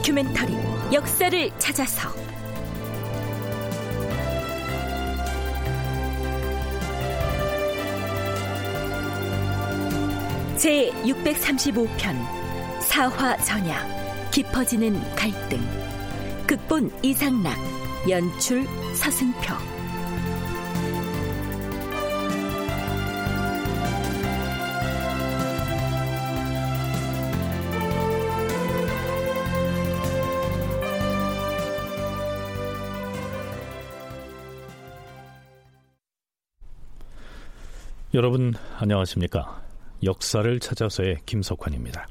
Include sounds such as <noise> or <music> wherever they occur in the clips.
다큐멘터리 역사를 찾아서. 제 635편 사화 전야 깊어지는 갈등. 극본 이상락 연출 서승표 여러분 안녕하십니까? 역사를 찾아서의 김석환입니다.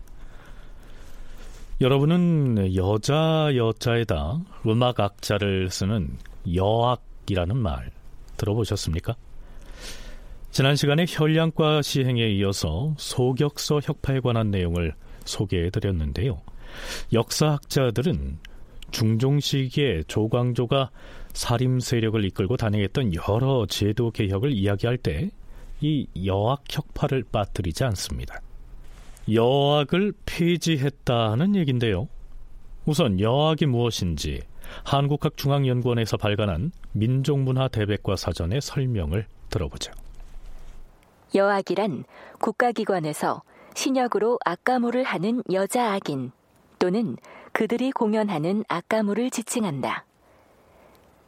여러분은 여자 여자에다 음악 악자를 쓰는 여악이라는 말 들어보셨습니까? 지난 시간에 혈량과 시행에 이어서 소격서 혁파에 관한 내용을 소개해 드렸는데요. 역사학자들은 중종 시기에 조광조가 사림 세력을 이끌고 단행했던 여러 제도 개혁을 이야기할 때 이 여학 혁파를 빠뜨리지 않습니다. 여학을 폐지했다는 얘긴데요. 우선 여학이 무엇인지 한국학중앙연구원에서 발간한 민족문화 대백과 사전의 설명을 들어보죠. 여악이란 국가기관에서 신역으로 악가무를 하는 여자 악인 또는 그들이 공연하는 악가무를 지칭한다.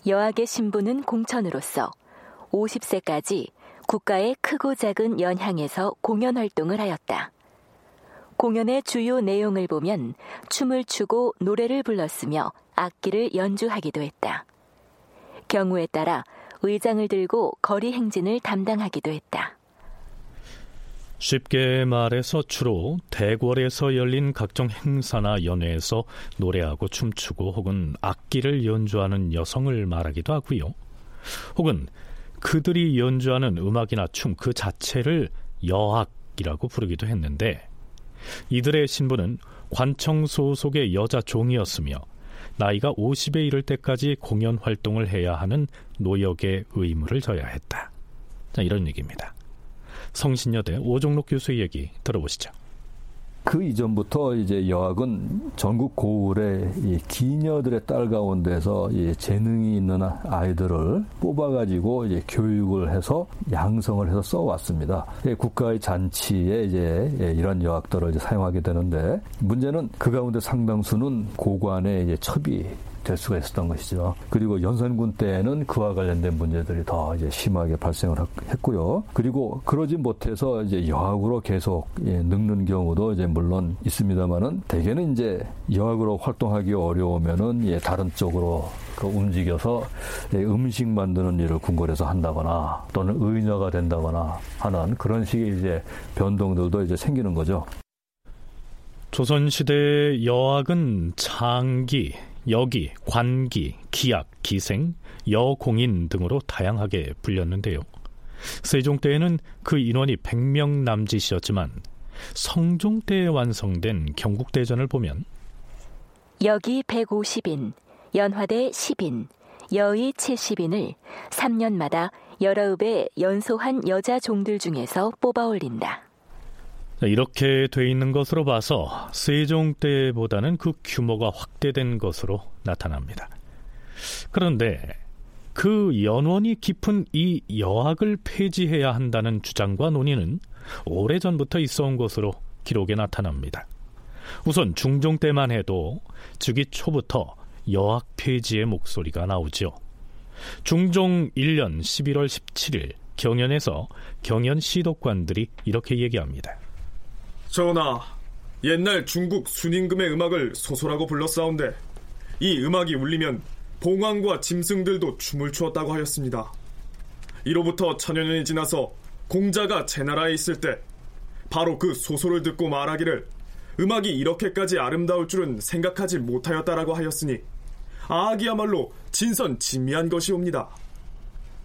여악의 신부는 공천으로서 50세까지 국가의 크고 작은 연향에서 공연 활동을 하였다. 공연의 주요 내용을 보면 춤을 추고 노래를 불렀으며 악기를 연주하기도 했다. 경우에 따라 의장을 들고 거리 행진을 담당하기도 했다. 쉽게 말해서 주로 대궐에서 열린 각종 행사나 연회에서 노래하고 춤추고 혹은 악기를 연주하는 여성을 말하기도 하고요. 혹은 그들이 연주하는 음악이나 춤 그 자체를 여악이라고 부르기도 했는데 이들의 신부는 관청 소속의 여자 종이었으며 나이가 50에 이를 때까지 공연 활동을 해야 하는 노역의 의무를 져야 했다. 자, 이런 얘기입니다. 성신여대 오종록 교수의 얘기 들어보시죠. 그 이전부터 이제 여학은 전국 고을의 이 기녀들의 딸 가운데서 이 재능이 있는 아이들을 뽑아가지고 이제 교육을 해서 양성을 해서 써왔습니다. 국가의 잔치에 이제 이런 여학들을 이제 사용하게 되는데 문제는 그 가운데 상당수는 고관의 이제 첩이 될 수가 있었던 것이죠. 그리고 연산군 때는 그와 관련된 문제들이 더 이제 심하게 발생을 했고요. 그리고 그러지 못해서 이제 여학으로 계속 예, 늙는 경우도 이제 물론 있습니다만은 대개는 이제 여학으로 활동하기 어려우면은 예, 다른 쪽으로 그 움직여서 예, 음식 만드는 일을 궁궐에서 한다거나 또는 의녀가 된다거나 하는 그런 식의 이제 변동들도 이제 생기는 거죠. 조선시대 여학은 창기, 여기, 관기, 기약, 기생, 여공인 등으로 다양하게 불렸는데요. 세종 때에는 그 인원이 100명 남짓이었지만 성종 때에 완성된 경국대전을 보면 여기 150인, 연화대 10인, 여의 70인을 3년마다 여러 읍의 연소한 여자 종들 중에서 뽑아 올린다. 이렇게 돼 있는 것으로 봐서 세종 때보다는 그 규모가 확대된 것으로 나타납니다. 그런데 그 연원이 깊은 이 여학을 폐지해야 한다는 주장과 논의는 오래전부터 있어 온 것으로 기록에 나타납니다. 우선 중종 때만 해도 즉위 초부터 여학 폐지의 목소리가 나오죠. 중종 1년 11월 17일 경연에서 경연 시독관들이 이렇게 얘기합니다. 전하, 옛날 중국 순임금의 음악을 소소라고 불렀사온데 이 음악이 울리면 봉황과 짐승들도 춤을 추었다고 하였습니다. 이로부터 천여 년이 지나서 공자가 제 나라에 있을 때 바로 그 소소를 듣고 말하기를 음악이 이렇게까지 아름다울 줄은 생각하지 못하였다라고 하였으니 아악이야말로 진선 진미한 것이옵니다.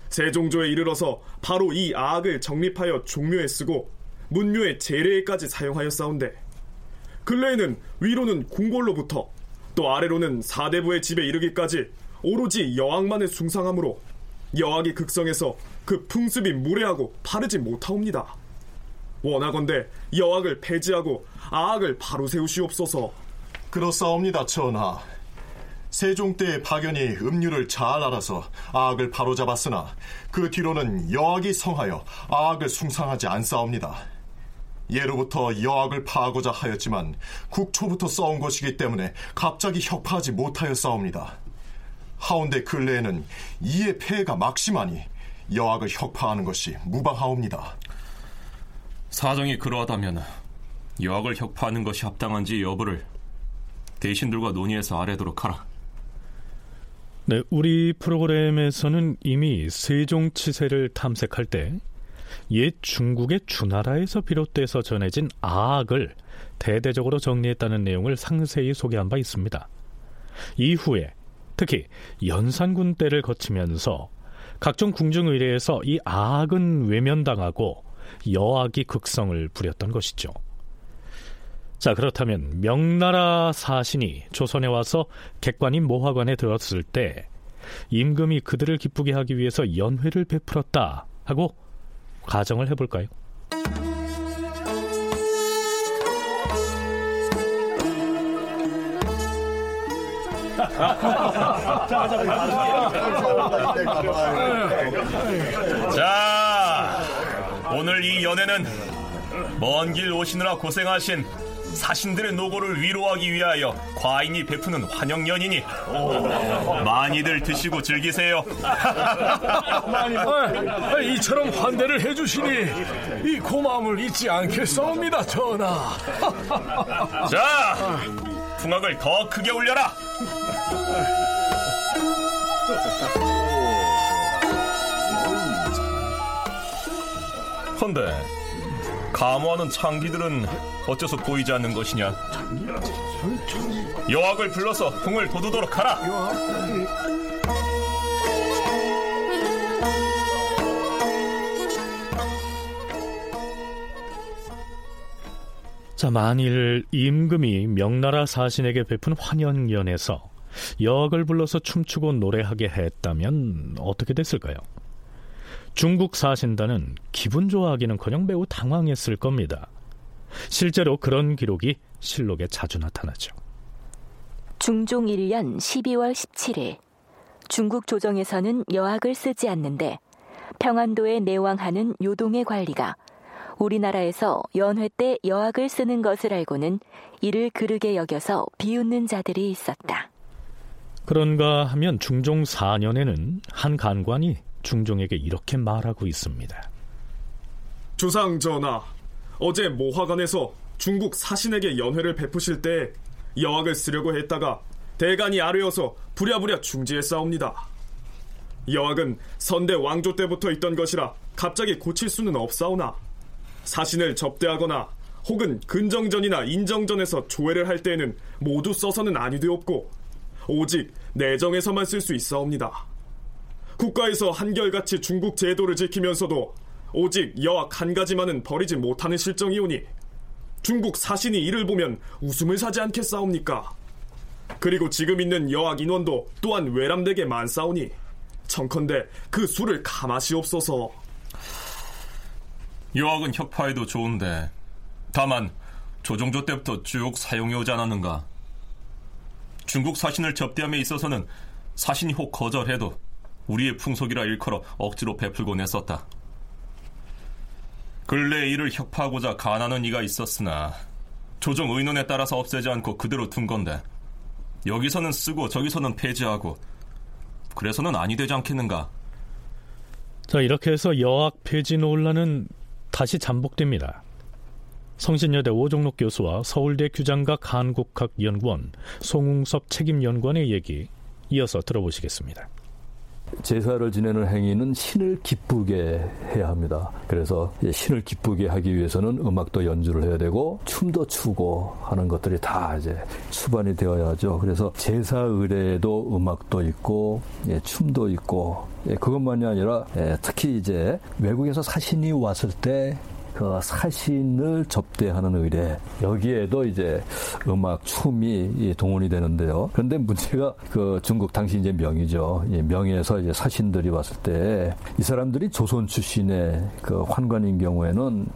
세종조에 이르러서 바로 이 아악을 정립하여 종묘에 쓰고 문묘의 재래에까지 사용하였사온데 근래에는 위로는 궁궐로부터 또 아래로는 사대부의 집에 이르기까지 오로지 여왕만을 숭상하므로 여왕이 극성해서 그 풍습이 무례하고 바르지 못하옵니다. 원하건대 여왕을 폐지하고 아악을 바로 세우시옵소서. 그렇사옵니다, 전하. 세종 때의 박연이 음률을 잘 알아서 아악을 바로잡았으나 그 뒤로는 여악이 성하여 아악을 숭상하지 않사옵니다. 예로부터 여악을 파하고자 하였지만 국초부터 싸운 것이기 때문에 갑자기 혁파하지 못하였사옵니다. 하운데 근래에는 이의 폐해가 막심하니 여악을 혁파하는 것이 무방하옵니다. 사정이 그러하다면 여악을 혁파하는 것이 합당한지 여부를 대신들과 논의해서 아래도록 하라. 네, 우리 프로그램에서는 이미 세종 치세를 탐색할 때 옛 중국의 주나라에서 비롯돼서 전해진 아악을 대대적으로 정리했다는 내용을 상세히 소개한 바 있습니다. 이후에 특히 연산군 때를 거치면서 각종 궁중 의례에서 이 아악은 외면당하고 여악이 극성을 부렸던 것이죠. 자, 그렇다면 명나라 사신이 조선에 와서 객관인 모화관에 들었을 때 임금이 그들을 기쁘게 하기 위해서 연회를 베풀었다 하고 가정을 해볼까요? 자, 오늘 이 연애는 먼 길 오시느라 고생하신 사신들의 노고를 위로하기 위하여 과인이 베푸는 환영연이니 많이들 드시고 즐기세요. 아, 이처럼 환대를 해주시니 이 고마움을 잊지 않겠사옵니다, 전하. <laughs> 자, 풍악을 더 크게 울려라. 헌데 감호하는 창기들은 어째서 보이지 않는 것이냐? 여왕을 불러서 풍을 돋우도록 하라. 자, 만일 임금이 명나라 사신에게 베푼 환영연에서 여악을 불러서 춤추고 노래하게 했다면 어떻게 됐을까요? 중국 사신단은 기분 좋아하기는커녕 매우 당황했을 겁니다. 실제로 그런 기록이 실록에 자주 나타나죠. 중종 1년 12월 17일 중국 조정에서는 여학을 쓰지 않는데 평안도에 내왕하는 요동의 관리가 우리나라에서 연회 때 여학을 쓰는 것을 알고는 이를 그르게 여겨서 비웃는 자들이 있었다. 그런가 하면 중종 4년에는 한 간관이 중종에게 이렇게 말하고 있습니다. 주상 전하, 어제 모화관에서 중국 사신에게 연회를 베푸실 때 여학을 쓰려고 했다가 대간이 아뢰어서 부랴부랴 중지했사옵니다. 여학은 선대 왕조 때부터 있던 것이라 갑자기 고칠 수는 없사오나 사신을 접대하거나 혹은 근정전이나 인정전에서 조회를 할 때에는 모두 써서는 아니 되었고 오직 내정에서만 쓸 수 있사옵니다. 국가에서 한결같이 중국 제도를 지키면서도 오직 여학 한 가지만은 버리지 못하는 실정이오니 중국 사신이 이를 보면 웃음을 사지 않겠사옵니까? 그리고 지금 있는 여학 인원도 또한 외람되게 많사오니 청컨대 그 수를 감하시옵소서. 여학은 혁파에도 좋은데 다만 조종조 때부터 쭉 사용해 오지 않았는가? 중국 사신을 접대함에 있어서는 사신이 혹 거절해도 우리의 풍속이라 일컬어 억지로 베풀곤 했었다. 근래 이를 혁파하고자 간하는 이가 있었으나 조정 의논에 따라서 없애지 않고 그대로 둔 건데 여기서는 쓰고 저기서는 폐지하고 그래서는 아니 되지 않겠는가? 자 이렇게 해서 여학 폐지 논란은 다시 잠복됩니다. 성신여대 오종록 교수와 서울대 규장각 한국학 연구원 송웅섭 책임 연구원의 얘기 이어서 들어보시겠습니다. 제사를 지내는 행위는 신을 기쁘게 해야 합니다. 그래서 신을 기쁘게 하기 위해서는 음악도 연주를 해야 되고 춤도 추고 하는 것들이 다 이제 수반이 되어야죠. 그래서 제사 의례에도 음악도 있고 예, 춤도 있고 예, 그것만이 아니라 예, 특히 이제 외국에서 사신이 왔을 때 그 사신을 접대하는 의례 여기에도 이제 음악 춤이 동원이 되는데요. 그런데 문제가 그 중국 당시 이제 명이죠. 명에서 이제 사신들이 왔을 때 이 사람들이 조선 출신의 그 환관인 경우에는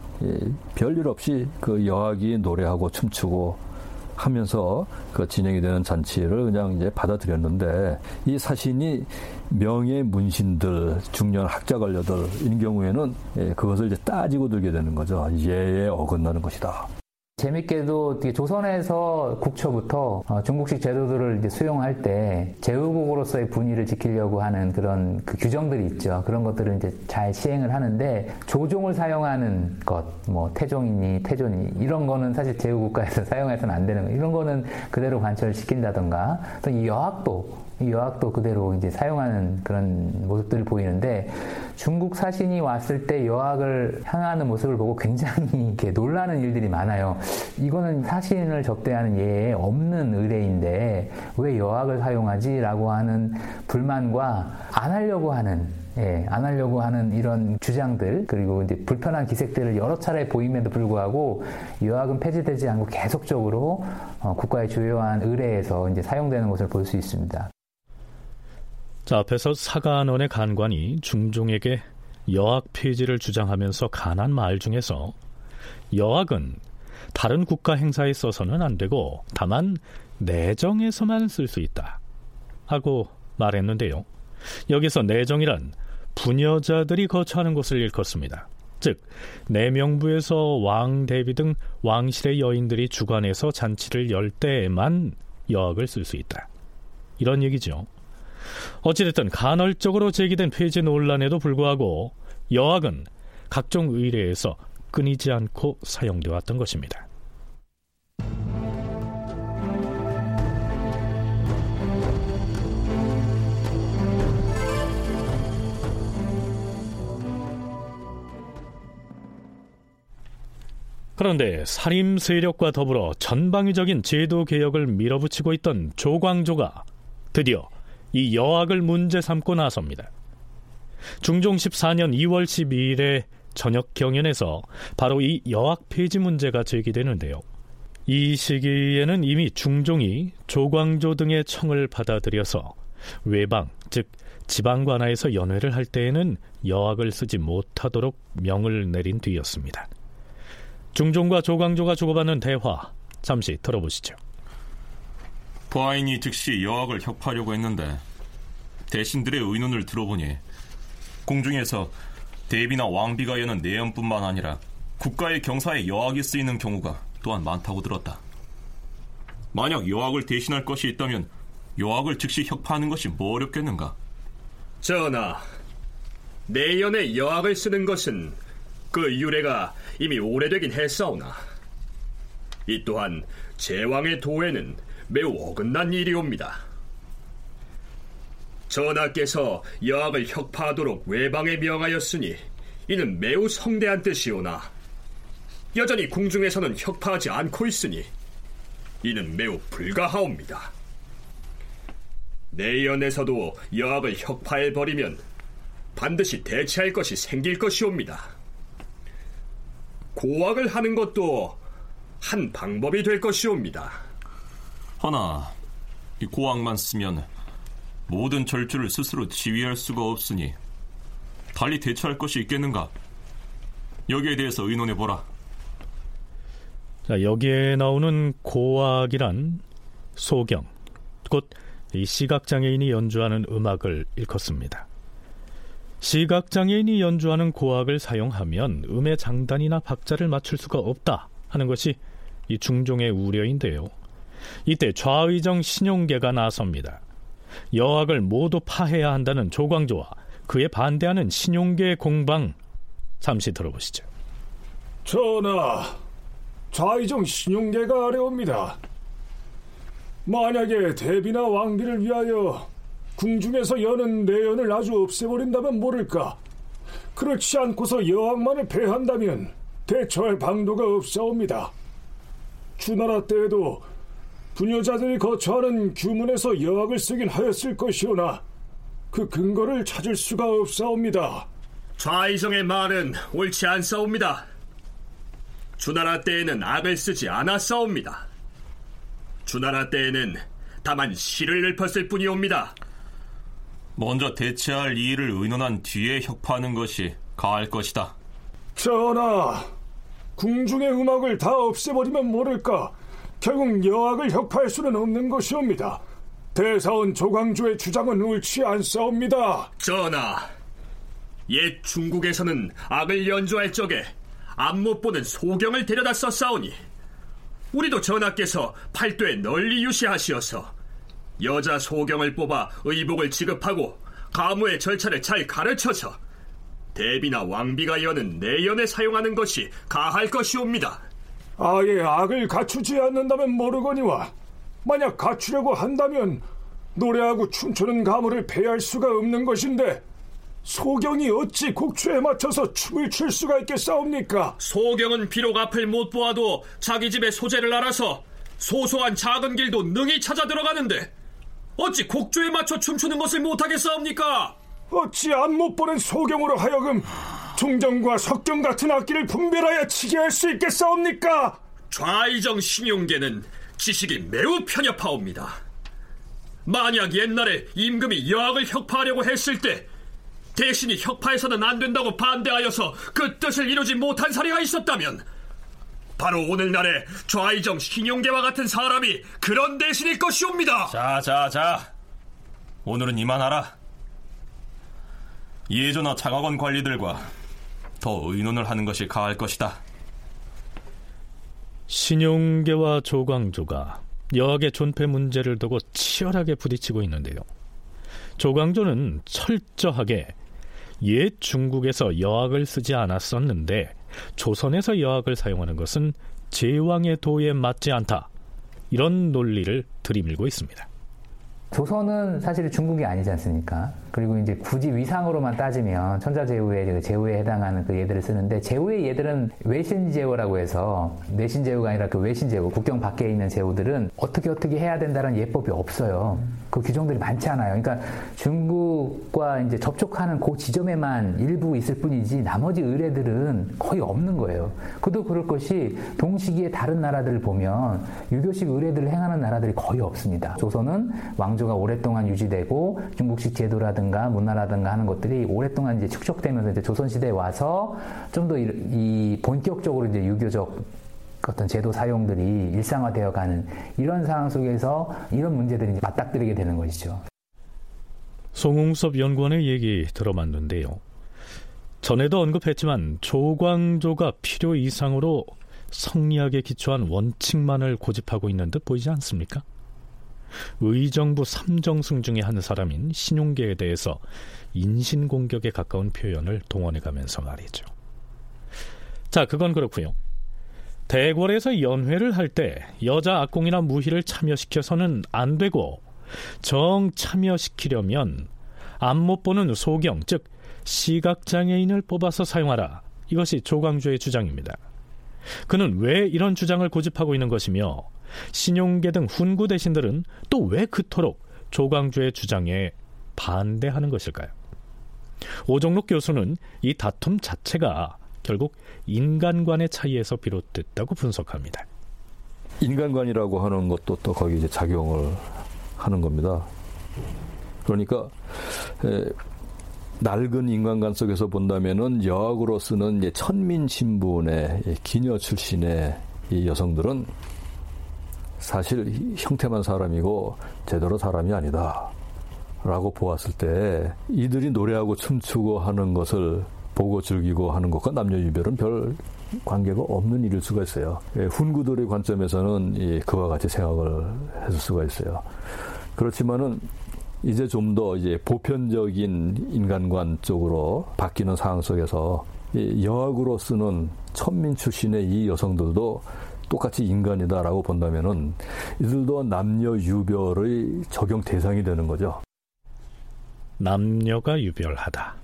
별일 없이 그 여학이 노래하고 춤추고 하면서 그 진행이 되는 잔치를 그냥 이제 받아들였는데 이 사신이 명예 문신들, 중년 학자 관료들인 경우에는 예, 그것을 이제 따지고 들게 되는 거죠. 예에 어긋나는 것이다. 재밌게도 조선에서 국초부터 어, 중국식 제도들을 수용할 때 제후국으로서의 분위를 지키려고 하는 그런 그 규정들이 있죠. 그런 것들을 이제 잘 시행을 하는데 조종을 사용하는 것, 뭐 태종이니 태존이 이런 거는 사실 제후국가에서 <laughs> 사용해서는 안 되는 거. 이런 거는 그대로 관철 시킨다던가 또 이 여학도 이 여학도 그대로 이제 사용하는 그런 모습들을 보이는데 중국 사신이 왔을 때 여학을 향하는 모습을 보고 굉장히 <laughs> 이렇게 놀라는 일들이 많아요. 이거는 사신을 접대하는 예에 없는 의례인데 왜 여학을 사용하지?라고 하는 불만과 안 하려고 하는 예, 안 하려고 하는 이런 주장들 그리고 이제 불편한 기색들을 여러 차례 보임에도 불구하고 여학은 폐지되지 않고 계속적으로 어, 국가의 주요한 의례에서 이제 사용되는 것을 볼 수 있습니다. 자, 앞에서 사관원의 간관이 중종에게 여학 폐지를 주장하면서 간한 말 중에서 여학은 다른 국가 행사에 써서는 안 되고 다만 내정에서만 쓸 수 있다 하고 말했는데요. 여기서 내정이란 부녀자들이 거처하는 곳을 일컫습니다. 즉 내명부에서 왕 대비 등 왕실의 여인들이 주관해서 잔치를 열 때에만 여학을 쓸 수 있다. 이런 얘기죠. 어찌됐든 간헐적으로 제기된 폐지 논란에도 불구하고 여학은 각종 의례에서 끊이지 않고 사용되어 왔던 것입니다. 그런데 살림 세력과 더불어 전방위적인 제도 개혁을 밀어붙이고 있던 조광조가 드디어 이 여학을 문제 삼고 나섭니다. 중종 14년 2월 12일에 저녁 경연에서 바로 이 여학 폐지 문제가 제기되는데요. 이 시기에는 이미 중종이 조광조 등의 청을 받아들여서 외방, 즉 지방 관하에서 연회를 할 때에는 여학을 쓰지 못하도록 명을 내린 뒤였습니다. 중종과 조광조가 주고받는 대화 잠시 들어보시죠. 보아인이 즉시 여학을 혁파하려고 했는데 대신들의 의논을 들어보니 공중에서 대비나 왕비가 여는 내연뿐만 아니라 국가의 경사에 여학이 쓰이는 경우가 또한 많다고 들었다. 만약 여학을 대신할 것이 있다면 여학을 즉시 혁파하는 것이 뭐 어렵겠는가? 전하, 내연에 여학을 쓰는 것은 그 유래가 이미 오래되긴 했사오나 이 또한 제왕의 도에는 매우 어긋난 일이옵니다. 전하께서 여학을 혁파하도록 외방에 명하였으니 이는 매우 성대한 뜻이오나 여전히 궁중에서는 혁파하지 않고 있으니 이는 매우 불가하옵니다. 내연에서도 여학을 혁파해 버리면 반드시 대체할 것이 생길 것이옵니다. 고학을 하는 것도 한 방법이 될 것이옵니다. 허나 이 고학만 쓰면 모든 절주를 스스로 지휘할 수가 없으니 달리 대처할 것이 있겠는가? 여기에 대해서 의논해 보라. 자, 여기에 나오는 고악이란 소경, 곧 시각장애인이 연주하는 음악을 일컫습니다. 시각장애인이 연주하는 고악을 사용하면 음의 장단이나 박자를 맞출 수가 없다 하는 것이 이 중종의 우려인데요. 이때 좌의정 신용계가 나섭니다. 여학을 모두 파해야 한다는 조광조와 그에 반대하는 신용계 공방 잠시 들어보시죠. 전하, 좌의정 신용계가 아래옵니다. 만약에 대비나 왕비를 위하여 궁중에서 여는 내연을 아주 없애버린다면 모를까. 그렇지 않고서 여왕만을 패한다면 대처할 방도가 없사옵니다. 주나라 때에도 부녀자들이 거처하는 규문에서 여학을 쓰긴 하였을 것이오나 그 근거를 찾을 수가 없사옵니다. 좌이정의 말은 옳지 않사옵니다. 주나라 때에는 악을 쓰지 않았사옵니다. 주나라 때에는 다만 시를 읊었을 뿐이옵니다. 먼저 대체할 이의를 의논한 뒤에 혁파하는 것이 가할 것이다. 전하, 궁중의 음악을 다 없애버리면 모를까 결국 여학을 혁파할 수는 없는 것이옵니다. 대사원 조광조의 주장은 옳지 않사옵니다. 전하, 옛 중국에서는 악을 연주할 적에 앞못 보는 소경을 데려다 썼사오니 우리도 전하께서 팔도에 널리 유시하시어서 여자 소경을 뽑아 의복을 지급하고 가무의 절차를 잘 가르쳐서 대비나 왕비가 여는 내연에 사용하는 것이 가할 것이옵니다. 아예 악을 갖추지 않는다면 모르거니와 만약 갖추려고 한다면 노래하고 춤추는 가무를 패할 수가 없는 것인데 소경이 어찌 곡추에 맞춰서 춤을 출 수가 있겠사옵니까? 소경은 비록 앞을 못 보아도 자기 집의 소재를 알아서 소소한 작은 길도 능히 찾아 들어가는데 어찌 곡조에 맞춰 춤추는 것을 못하겠사옵니까? 어찌 안 못 보는 소경으로 하여금 종정과 석경 같은 악기를 분별하여 치게 할 수 있겠사옵니까? 좌이정 신용계는 지식이 매우 편협하옵니다. 만약 옛날에 임금이 여학을 혁파하려고 했을 때 대신이 혁파해서는 안 된다고 반대하여서 그 뜻을 이루지 못한 사례가 있었다면 바로 오늘날의 좌이정 신용계와 같은 사람이 그런 대신일 것이옵니다. 자, 자, 자. 오늘은 이만하라. 예조나 장학원 관리들과 더 의논을 하는 것이 가할 것이다. 신용계와 조광조가 여학의 존폐 문제를 두고 치열하게 부딪히고 있는데요. 조광조는 철저하게 옛 중국에서 여학을 쓰지 않았었는데 조선에서 여학을 사용하는 것은 제왕의 도에 맞지 않다. 이런 논리를 들이밀고 있습니다. 조선은 사실 중국이 아니지 않습니까? 그리고 이제 굳이 위상으로만 따지면 천자제후의 그 제후에 해당하는 그 예들을 쓰는데 제후의 예들은 외신제후라고 해서 내신제후가 아니라 그 외신제후 국경 밖에 있는 제후들은 어떻게 어떻게 해야 된다는 예법이 없어요. 그 규정들이 많지 않아요. 그러니까 중국과 이제 접촉하는 그 지점에만 일부 있을 뿐이지 나머지 의뢰들은 거의 없는 거예요. 그도 그럴 것이 동시기에 다른 나라들을 보면 유교식 의뢰들을 행하는 나라들이 거의 없습니다. 조선은 왕조가 오랫동안 유지되고 중국식 제도라든가 문화라든가 하는 것들이 오랫동안 이제 축적되면서 이제 조선시대에 와서 좀 더 이 본격적으로 이제 유교적 어떤 제도 사용들이 일상화되어 가는 이런 상황 속에서 이런 문제들이 맞닥뜨리게 되는 것이죠. 송웅섭 연구원의 얘기 들어봤는데요. 전에도 언급했지만 조광조가 필요 이상으로 성리학에 기초한 원칙만을 고집하고 있는 듯 보이지 않습니까? 의정부 삼정승 중의 한 사람인 신용계에 대해서 인신공격에 가까운 표현을 동원해 가면서 말이죠. 자, 그건 그렇고요. 대궐에서 연회를 할 때 여자 악공이나 무희를 참여시켜서는 안 되고 정 참여시키려면 안 못 보는 소경, 즉 시각장애인을 뽑아서 사용하라. 이것이 조광조의 주장입니다. 그는 왜 이런 주장을 고집하고 있는 것이며 신용계 등 훈구 대신들은 또 왜 그토록 조광조의 주장에 반대하는 것일까요? 오정록 교수는 이 다툼 자체가 결국 인간관의 차이에서 비롯됐다고 분석합니다. 인간관이라고 하는 것도 또 거기 이제 작용을 하는 겁니다. 그러니까 에, 낡은 인간관 속에서 본다면은 여학으로 쓰는 천민 신분의 기녀 출신의 이 여성들은 사실 형태만 사람이고 제대로 사람이 아니다. 라고 보았을 때 이들이 노래하고 춤추고 하는 것을 보고 즐기고 하는 것과 남녀 유별은 별 관계가 없는 일일 수가 있어요. 예, 훈구들의 관점에서는 그와 같이 생각을 했을 수가 있어요. 그렇지만은 이제 좀 더 이제 보편적인 인간관 쪽으로 바뀌는 상황 속에서 여학으로 쓰는 천민 출신의 이 여성들도 똑같이 인간이다라고 본다면은 이들도 남녀 유별의 적용 대상이 되는 거죠. 남녀가 유별하다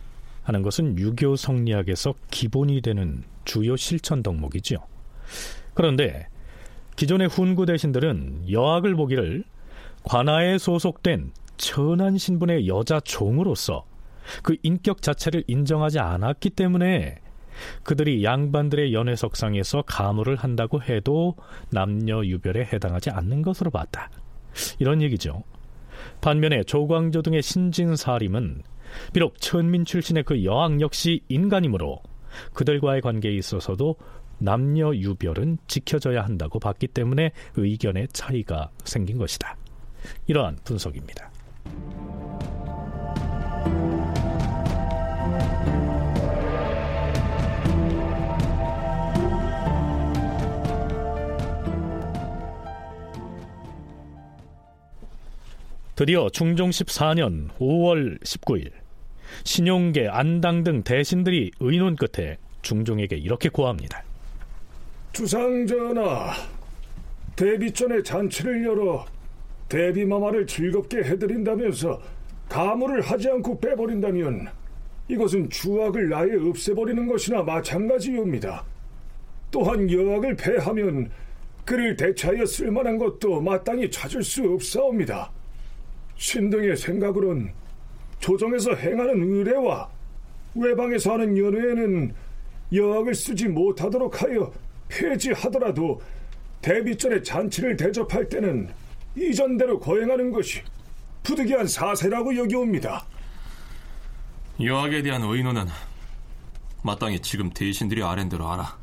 하는 것은 유교 성리학에서 기본이 되는 주요 실천 덕목이지요. 그런데 기존의 훈구 대신들은 여학을 보기를 관아에 소속된 천한 신분의 여자 종으로서 그 인격 자체를 인정하지 않았기 때문에 그들이 양반들의 연회석상에서 가물을 한다고 해도 남녀 유별에 해당하지 않는 것으로 봤다. 이런 얘기죠. 반면에 조광조 등의 신진사림은 비록 천민 출신의 그 여왕 역시 인간이므로 그들과의 관계에 있어서도 남녀 유별은 지켜져야 한다고 봤기 때문에 의견의 차이가 생긴 것이다. 이러한 분석입니다. 드디어 중종 14년 5월 19일 신용계, 안당 등 대신들이 의논 끝에 중종에게 이렇게 고합니다. 주상전하, 데뷔 전에 잔치를 열어 데뷔마마를 즐겁게 해드린다면서 가물을 하지 않고 빼버린다면 이것은 주악을 아예 없애버리는 것이나 마찬가지입니다. 또한 여악을 패하면 그를 대체하여 쓸만한 것도 마땅히 찾을 수 없사옵니다. 신등의 생각으론 조정에서 행하는 의례와 외방에서 하는 연회에는 여학을 쓰지 못하도록 하여 폐지하더라도 전에 잔치를 대접할 때는 이전대로 거행하는 것이 부득이한 사세라고 여기옵니다. 여학에 대한 의논은 마땅히 지금 대신들이 아랜대로 알아.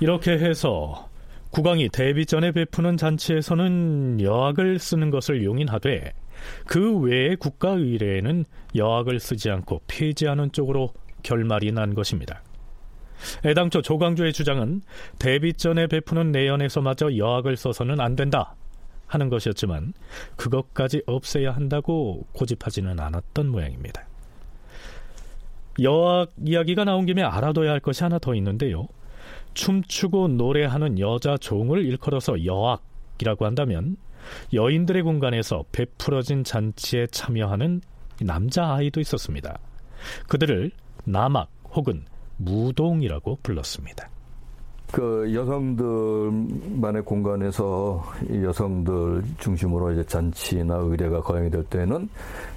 이렇게 해서 국왕이 데뷔 전에 베푸는 잔치에서는 여학을 쓰는 것을 용인하되 그 외의 국가 의례에는 여학을 쓰지 않고 폐지하는 쪽으로 결말이 난 것입니다. 애당초 조광조의 주장은 데뷔 전에 베푸는 내연에서마저 여학을 써서는 안 된다 하는 것이었지만 그것까지 없애야 한다고 고집하지는 않았던 모양입니다. 여학 이야기가 나온 김에 알아둬야 할 것이 하나 더 있는데요. 춤추고 노래하는 여자 종을 일컬어서 여학이라고 한다면 여인들의 공간에서 베풀어진 잔치에 참여하는 남자 아이도 있었습니다. 그들을 남악 혹은 무동이라고 불렀습니다. 그 여성들만의 공간에서 여성들 중심으로 이제 잔치나 의례가 거행이 될 때는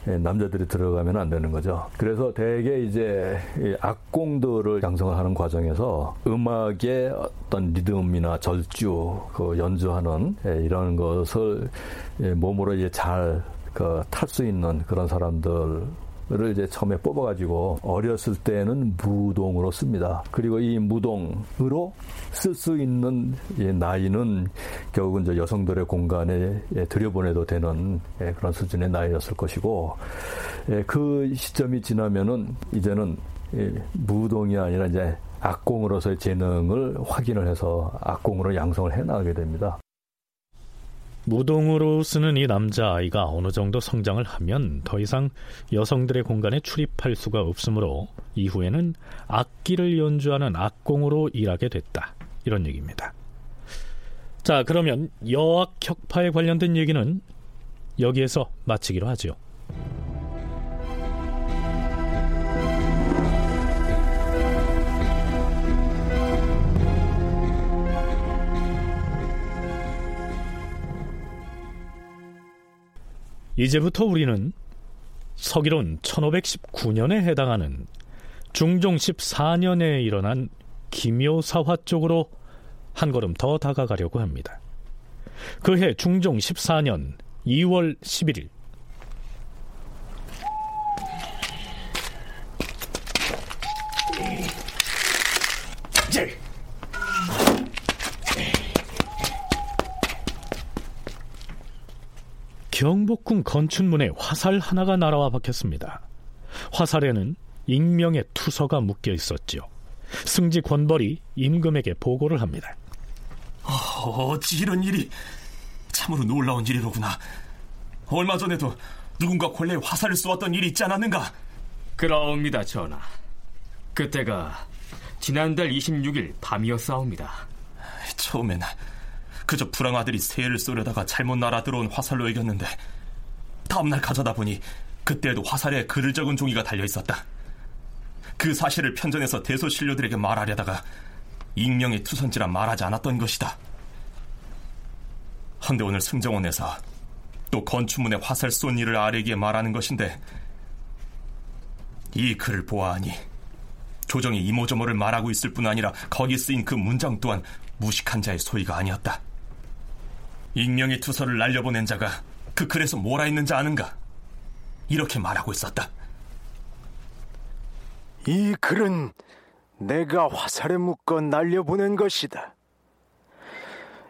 남자들이 들어가면 안 되는 거죠. 그래서 대개 이제 악공들을 양성하는 과정에서 음악의 어떤 리듬이나 절주, 그 연주하는 이런 것을 몸으로 이제 잘탈 수 있는 그런 사람들 를 이제 처음에 뽑아가지고 어렸을 때는 무동으로 씁니다. 그리고 이 무동으로 쓸 수 있는 나이는 결국은 저 여성들의 공간에 들여보내도 되는 그런 수준의 나이였을 것이고 그 시점이 지나면은 이제는 무동이 아니라 이제 악공으로서의 재능을 확인을 해서 악공으로 양성을 해 나가게 됩니다. 무동으로 쓰는 이 남자아이가 어느 정도 성장을 하면 더 이상 여성들의 공간에 출입할 수가 없으므로 이후에는 악기를 연주하는 악공으로 일하게 됐다. 이런 얘기입니다. 자, 그러면 여악 혁파에 관련된 얘기는 여기에서 마치기로 하죠. 이제부터 우리는 서기론 1519년에 해당하는 중종 14년에 일어난 기묘사화 쪽으로 한 걸음 더 다가가려고 합니다. 그해 중종 14년 2월 11일 경복궁 건춘문에 화살 하나가 날아와 박혔습니다. 화살에는 익명의 투서가 묶여 있었지요. 승지 권벌이 임금에게 보고를 합니다. 어찌 이런 일이 참으로 놀라운 일이로구나. 얼마 전에도 누군가 권례에 화살을 쏘았던 일이 있지 않았는가? 그러옵니다, 전하. 그때가 지난달 26일 밤이었사옵니다. 처음엔 그저 불황아들이 새를 쏘려다가 잘못 날아 들어온 화살로 이겼는데 다음날 가져다 보니 그때에도 화살에 글을 적은 종이가 달려 있었다. 그 사실을 편전해서 대소신료들에게 말하려다가 익명의 투선지라 말하지 않았던 것이다. 헌데 오늘 승정원에서 또 건추문에 화살 쏜 일을 아래기에 말하는 것인데 이 글을 보아하니 조정이 이모저모를 말하고 있을 뿐 아니라 거기 쓰인 그 문장 또한 무식한 자의 소리가 아니었다. 익명의 투서를 날려보낸 자가 그 글에서 뭐라 했는지 아는가? 이렇게 말하고 있었다. 이 글은 내가 화살에 묶어 날려보낸 것이다.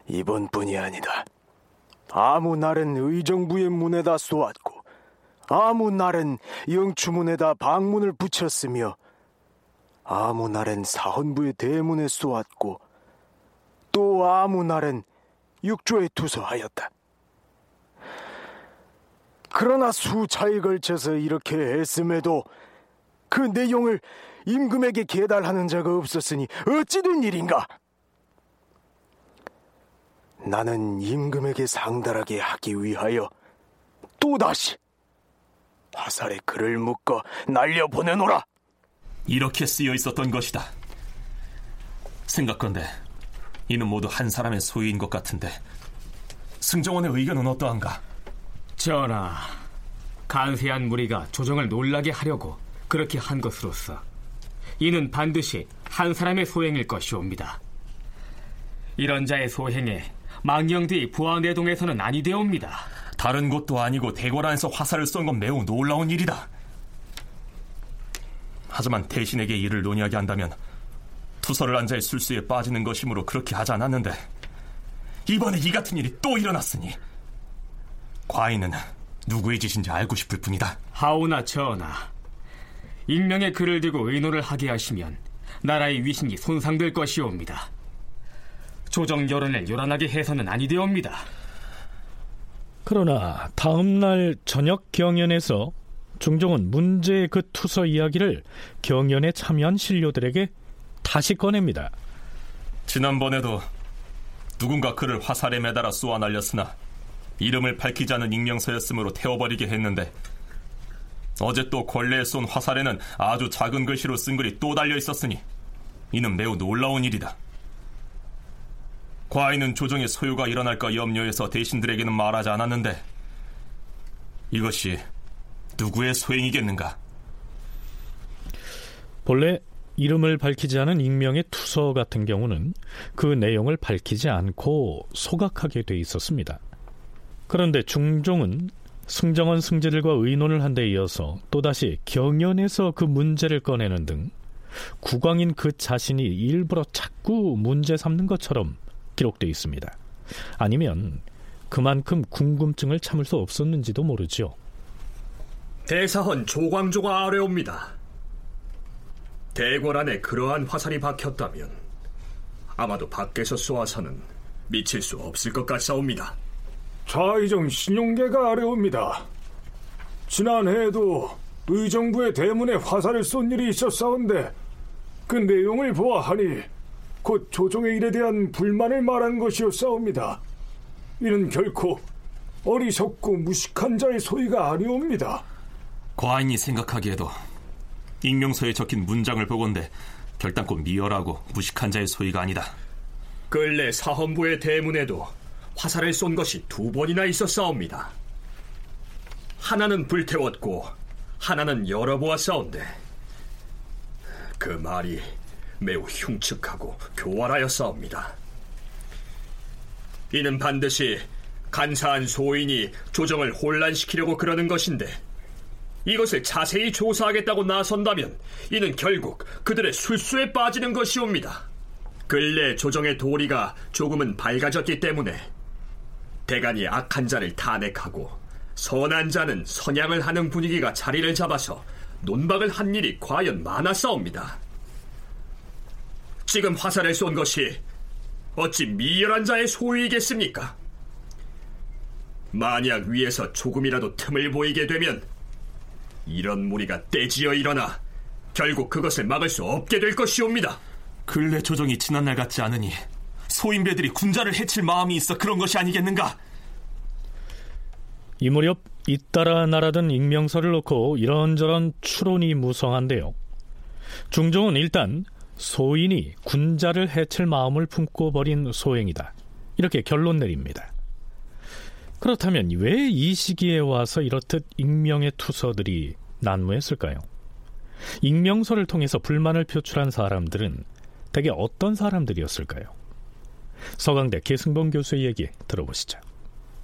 이번뿐이 아니다. 아무 날은 의정부의 문에다 쏘았고 아무 날은 영추문에다 방문을 붙였으며 아무 날은 사헌부의 대문에 쏘았고 또 아무 날은 육조에 투서하였다. 그러나 수차에 걸쳐서 이렇게 했음에도 그 내용을 임금에게 계달하는 자가 없었으니 어찌 된 일인가? 나는 임금에게 상달하게 하기 위하여 또다시 화살에 글을 묶어 날려보내노라. 이렇게 쓰여 있었던 것이다. 생각건데 이는 모두 한 사람의 소유인 것 같은데 승정원의 의견은 어떠한가? 전하, 간세한 무리가 조정을 놀라게 하려고 그렇게 한 것으로서 이는 반드시 한 사람의 소행일 것이옵니다. 이런 자의 소행에 망령들이 부하내동에서는 아니되옵니다. 다른 곳도 아니고 대궐 안에서 화살을 쏜 건 매우 놀라운 일이다. 하지만 대신에게 이를 논의하게 한다면 투서를 한 자의 술수에 빠지는 것이므로 그렇게 하지 않았는데 이번에 이 같은 일이 또 일어났으니 과인은 누구의 짓인지 알고 싶을 뿐이다. 하오나 전하, 익명의 글을 들고 의논을 하게 하시면 나라의 위신이 손상될 것이옵니다. 조정 여론을 요란하게 해서는 아니되옵니다. 그러나 다음 날 저녁 경연에서 중종은 문제의 그 투서 이야기를 경연에 참여한 신료들에게 다시 꺼냅니다. 지난번에도 누군가 그를 화살에 매달아 쏘아 날렸으나 이름을 밝히지 않은 익명서였으므로 태워버리게 했는데 어제 또 권례에 쏜 화살에는 아주 작은 글씨로 쓴 글이 또 달려 있었으니 이는 매우 놀라운 일이다. 과인은 조정의 소유가 일어날까 염려해서 대신들에게는 말하지 않았는데 이것이 누구의 소행이겠는가? 본래 이름을 밝히지 않은 익명의 투서 같은 경우는 그 내용을 밝히지 않고 소각하게 돼 있었습니다. 그런데 중종은 승정원 승제들과 의논을 한 데 이어서 또다시 경연에서 그 문제를 꺼내는 등 국왕인 그 자신이 일부러 자꾸 문제 삼는 것처럼 기록되어 있습니다. 아니면 그만큼 궁금증을 참을 수 없었는지도 모르죠. 대사헌 조광조가 아뢰옵니다. 대궐 안에 그러한 화살이 박혔다면 아마도 밖에서 쏘아서는 미칠 수 없을 것 같사옵니다. 좌의정 신용계가 아뢰옵니다. 지난해에도 의정부의 대문에 화살을 쏜 일이 있었사온데 그 내용을 보아하니 곧 조정의 일에 대한 불만을 말한 것이었사옵니다. 이는 결코 어리석고 무식한 자의 소리가 아니옵니다. 과인이 생각하기에도 익명서에 적힌 문장을 보건대 결단코 미열하고 무식한 자의 소리가 아니다. 근래 사헌부의 대문에도 화살을 쏜 것이 두 번이나 있었사옵니다. 하나는 불태웠고 하나는 열어보았사온데 그 말이 매우 흉측하고 교활하였사옵니다. 이는 반드시 간사한 소인이 조정을 혼란시키려고 그러는 것인데 이것을 자세히 조사하겠다고 나선다면 이는 결국 그들의 술수에 빠지는 것이옵니다. 근래 조정의 도리가 조금은 밝아졌기 때문에 대간이 악한 자를 탄핵하고 선한 자는 선양을 하는 분위기가 자리를 잡아서 논박을 한 일이 과연 많았사옵니다. 지금 화살을 쏜 것이 어찌 미열한 자의 소유이겠습니까? 만약 위에서 조금이라도 틈을 보이게 되면 이런 무리가 떼지어 일어나 결국 그것을 막을 수 없게 될 것이옵니다. 근래 조정이 지난날 같지 않으니 소인배들이 군자를 해칠 마음이 있어 그런 것이 아니겠는가? 이 무렵 잇따라 날아든 익명서를 놓고 이런저런 추론이 무성한데요. 중종은 일단 소인이 군자를 해칠 마음을 품고 버린 소행이다. 이렇게 결론 내립니다. 그렇다면 왜 이 시기에 와서 이렇듯 익명의 투서들이 난무했을까요? 익명서를 통해서 불만을 표출한 사람들은 대개 어떤 사람들이었을까요? 서강대 계승범 교수의 얘기 들어보시죠.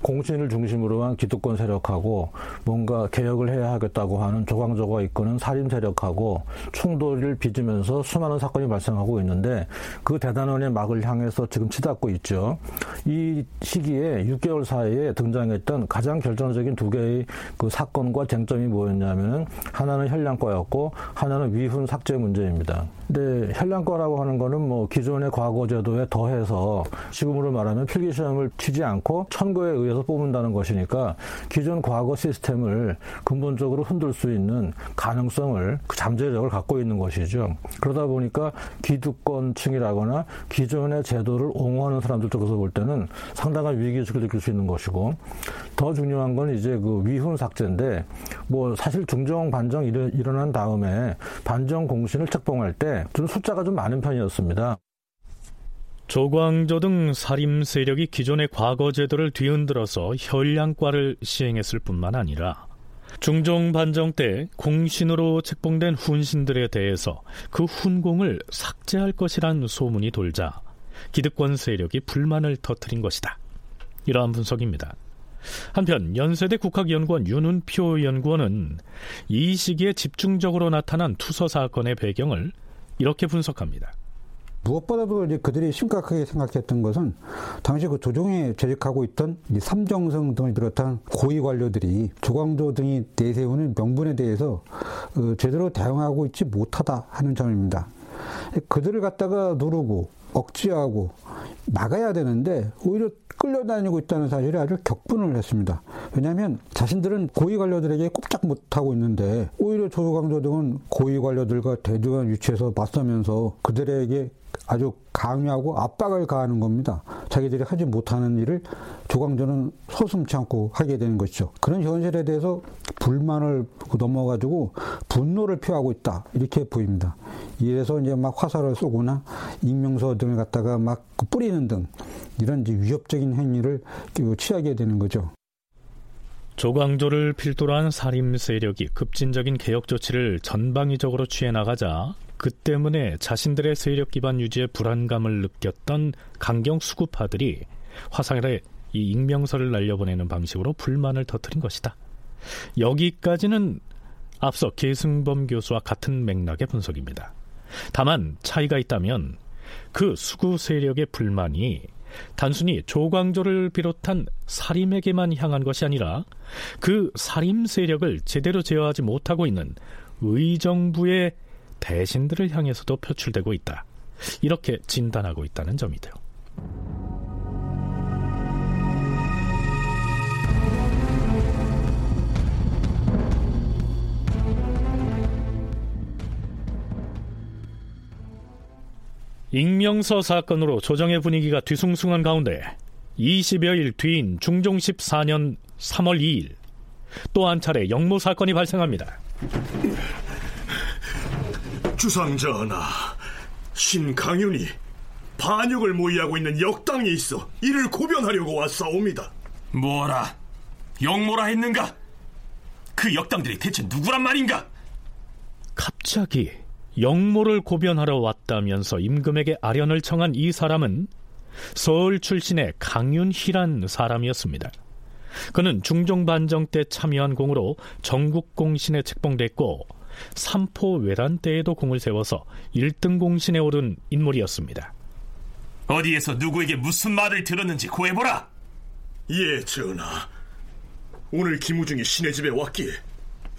공신을 중심으로 한 기득권 세력하고 뭔가 개혁을 해야 하겠다고 하는 조광조가 이끄는 살인 세력하고 충돌을 빚으면서 수많은 사건이 발생하고 있는데 그 대단원의 막을 향해서 지금 치닫고 있죠. 이 시기에 6개월 사이에 등장했던 가장 결정적인 두 개의 그 사건과 쟁점이 뭐였냐면은 하나는 혈량과였고 하나는 위훈 삭제 문제입니다. 근데 혈량과라고 하는 거는 뭐 기존의 과거 제도에 더해서 지금으로 말하면 필기 시험을 치지 않고 천거에 의해 의해서 뽑는다는 것이니까 기존 과거 시스템을 근본적으로 흔들 수 있는 가능성을 그 잠재력을 갖고 있는 것이죠. 그러다 보니까 기득권층이라거나 기존의 제도를 옹호하는 사람들 쪽에서 볼 때는 상당한 위기의식을 느낄 수 있는 것이고 더 중요한 건 이제 그 위훈 삭제인데 뭐 사실 중정 반정 일어난 다음에 반정 공신을 책봉할 때좀 숫자가 좀 많은 편이었습니다. 조광조 등 살림 세력이 기존의 과거 제도를 뒤흔들어서 혈량과를 시행했을 뿐만 아니라 중종 반정 때 공신으로 책봉된 훈신들에 대해서 그 훈공을 삭제할 것이란 소문이 돌자 기득권 세력이 불만을 터뜨린 것이다. 이러한 분석입니다. 한편 연세대 국학연구원 윤은표 연구원은 이 시기에 집중적으로 나타난 투서 사건의 배경을 이렇게 분석합니다. 무엇보다도 이제 그들이 심각하게 생각했던 것은 당시 그 조정에 재직하고 있던 삼정성 등을 비롯한 고위 관료들이 조광조 등이 내세우는 명분에 대해서 어, 제대로 대응하고 있지 못하다 하는 점입니다. 그들을 갖다가 누르고 억지하고 막아야 되는데 오히려 끌려다니고 있다는 사실에 아주 격분을 했습니다. 왜냐하면 자신들은 고위 관료들에게 꼼짝 못하고 있는데 오히려 조광조 등은 고위 관료들과 대등한 위치에서 맞서면서 그들에게 아주 강요하고 압박을 가하는 겁니다. 자기들이 하지 못하는 일을 조광조는 서슴치 않고 하게 되는 것이죠. 그런 현실에 대해서 불만을 넘어가지고 분노를 표하고 있다. 이렇게 보입니다. 이래서 이제 막 화살을 쏘거나 익명서 등을 갖다가 막 뿌리는 등 이런 위협적인 행위를 취하게 되는 거죠. 조광조를 필두로 한 살림 세력이 급진적인 개혁 조치를 전방위적으로 취해 나가자 그 때문에 자신들의 세력 기반 유지에 불안감을 느꼈던 강경 수구파들이 화상에 이 익명서를 날려보내는 방식으로 불만을 터뜨린 것이다. 여기까지는 앞서 계승범 교수와 같은 맥락의 분석입니다. 다만 차이가 있다면 그 수구 세력의 불만이 단순히 조광조를 비롯한 사림에게만 향한 것이 아니라 그 사림 세력을 제대로 제어하지 못하고 있는 의정부의 대신들을 향해서도 표출되고 있다. 이렇게 진단하고 있다는 점이죠. 익명서 사건으로 조정의 분위기가 뒤숭숭한 가운데 20여일 뒤인 중종 14년 3월 2일 또 한 차례 영모 사건이 발생합니다. 주상전하, 신강윤이 반역을 모의하고 있는 역당이 있어 이를 고변하려고 왔사옵니다. 뭐라? 영모라 했는가? 그 역당들이 대체 누구란 말인가? 갑자기 영모를 고변하러 왔다면서 임금에게 아련을 청한 이 사람은 서울 출신의 강윤희란 사람이었습니다. 그는 중종반정 때 참여한 공으로 전국 공신에 책봉됐고 삼포 외란 때에도 공을 세워서 1등 공신에 오른 인물이었습니다. 어디에서 누구에게 무슨 말을 들었는지 고해보라. 예, 전하. 오늘 김우중이 신의 집에 왔기에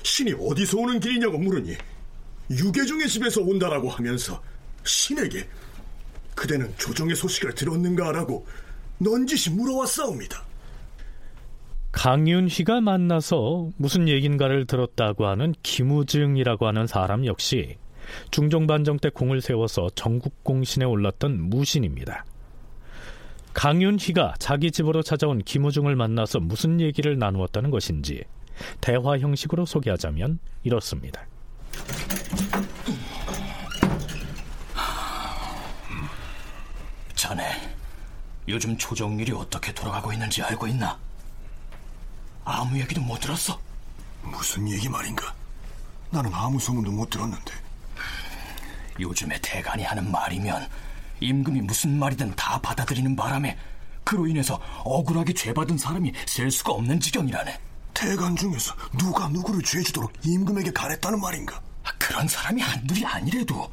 신이 어디서 오는 길이냐고 물으니 유계종의 집에서 온다라고 하면서 신에게 그대는 조정의 소식을 들었는가라고 넌지시 물어왔사옵니다. 강윤희가 만나서 무슨 얘긴가를 들었다고 하는 김우증이라고 하는 사람 역시 중종반정 때 공을 세워서 전국공신에 올랐던 무신입니다. 강윤희가 자기 집으로 찾아온 김우중을 만나서 무슨 얘기를 나누었다는 것인지 대화 형식으로 소개하자면 이렇습니다. 자네, 요즘 조정일이 어떻게 돌아가고 있는지 알고 있나? 아무 얘기도 못 들었어? 무슨 얘기 말인가? 나는 아무 소문도 못 들었는데. 요즘에 대간이 하는 말이면 임금이 무슨 말이든 다 받아들이는 바람에 그로 인해서 억울하게 죄받은 사람이 셀 수가 없는 지경이라네. 대간 중에서 누가 누구를 죄주도록 임금에게 가랬다는 말인가? 그런 사람이 한둘이 아니래도.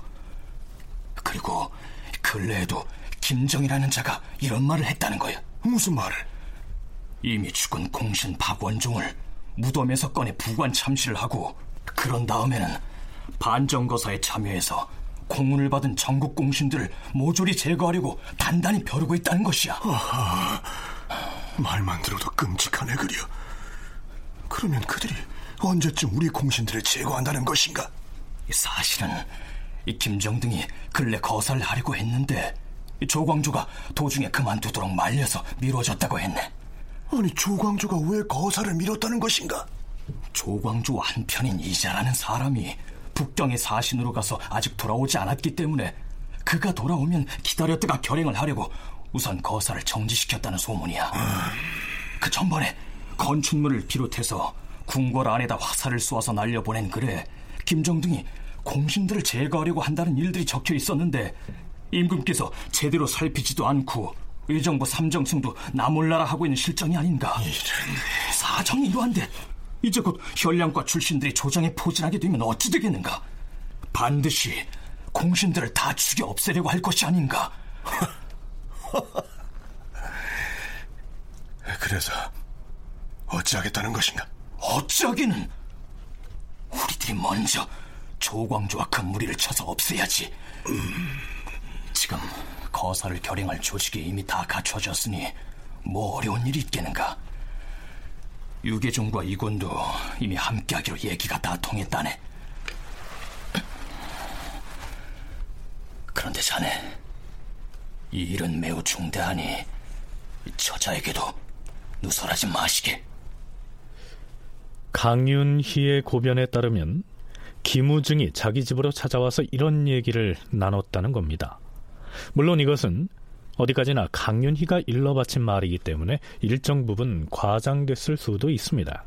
그리고 근래에도 김정이라는 자가 이런 말을 했다는 거야. 무슨 말을? 이미 죽은 공신 박원종을 무덤에서 꺼내 부관 참시를 하고 그런 다음에는 반정거사에 참여해서 공문을 받은 전국 공신들을 모조리 제거하려고 단단히 벼르고 있다는 것이야. 아하, 말만 들어도 끔찍하네 그려. 그러면 그들이 언제쯤 우리 공신들을 제거한다는 것인가? 사실은 이 김정 등이 근래 거사를 하려고 했는데 조광조가 도중에 그만두도록 말려서 미뤄졌다고 했네. 아니 조광조가 왜 거사를 미뤘다는 것인가? 조광조 한편인 이자라는 사람이 북경의 사신으로 가서 아직 돌아오지 않았기 때문에 그가 돌아오면 기다렸다가 결행을 하려고 우선 거사를 정지시켰다는 소문이야. 그 전번에 건춘문을 비롯해서 궁궐 안에다 화살을 쏘아서 날려보낸 글에 김정 등이 공신들을 제거하려고 한다는 일들이 적혀 있었는데 임금께서 제대로 살피지도 않고 의정부 삼정승도 나 몰라라 하고 있는 실정이 아닌가. 사정이 이러한데 이제 곧 현량과 출신들이 조정에 포진하게 되면 어찌 되겠는가? 반드시 공신들을 다 죽여 없애려고 할 것이 아닌가? <laughs> 그래서 어찌하겠다는 것인가? 어찌하기는 우리들이 먼저 조광조와 그 무리를 쳐서 없애야지. 지금 거사를 결행할 조직이 이미 다 갖춰졌으니 뭐 어려운 일이 있겠는가? 유계종과 이군도 이미 함께하기로 얘기가 다 통했다네. 그런데 자네, 이 일은 매우 중대하니 저자에게도 누설하지 마시게. 강윤희의 고변에 따르면 김우중이 자기 집으로 찾아와서 이런 얘기를 나눴다는 겁니다. 물론 이것은 어디까지나 강윤희가 일러 바친 말이기 때문에 일정 부분 과장됐을 수도 있습니다.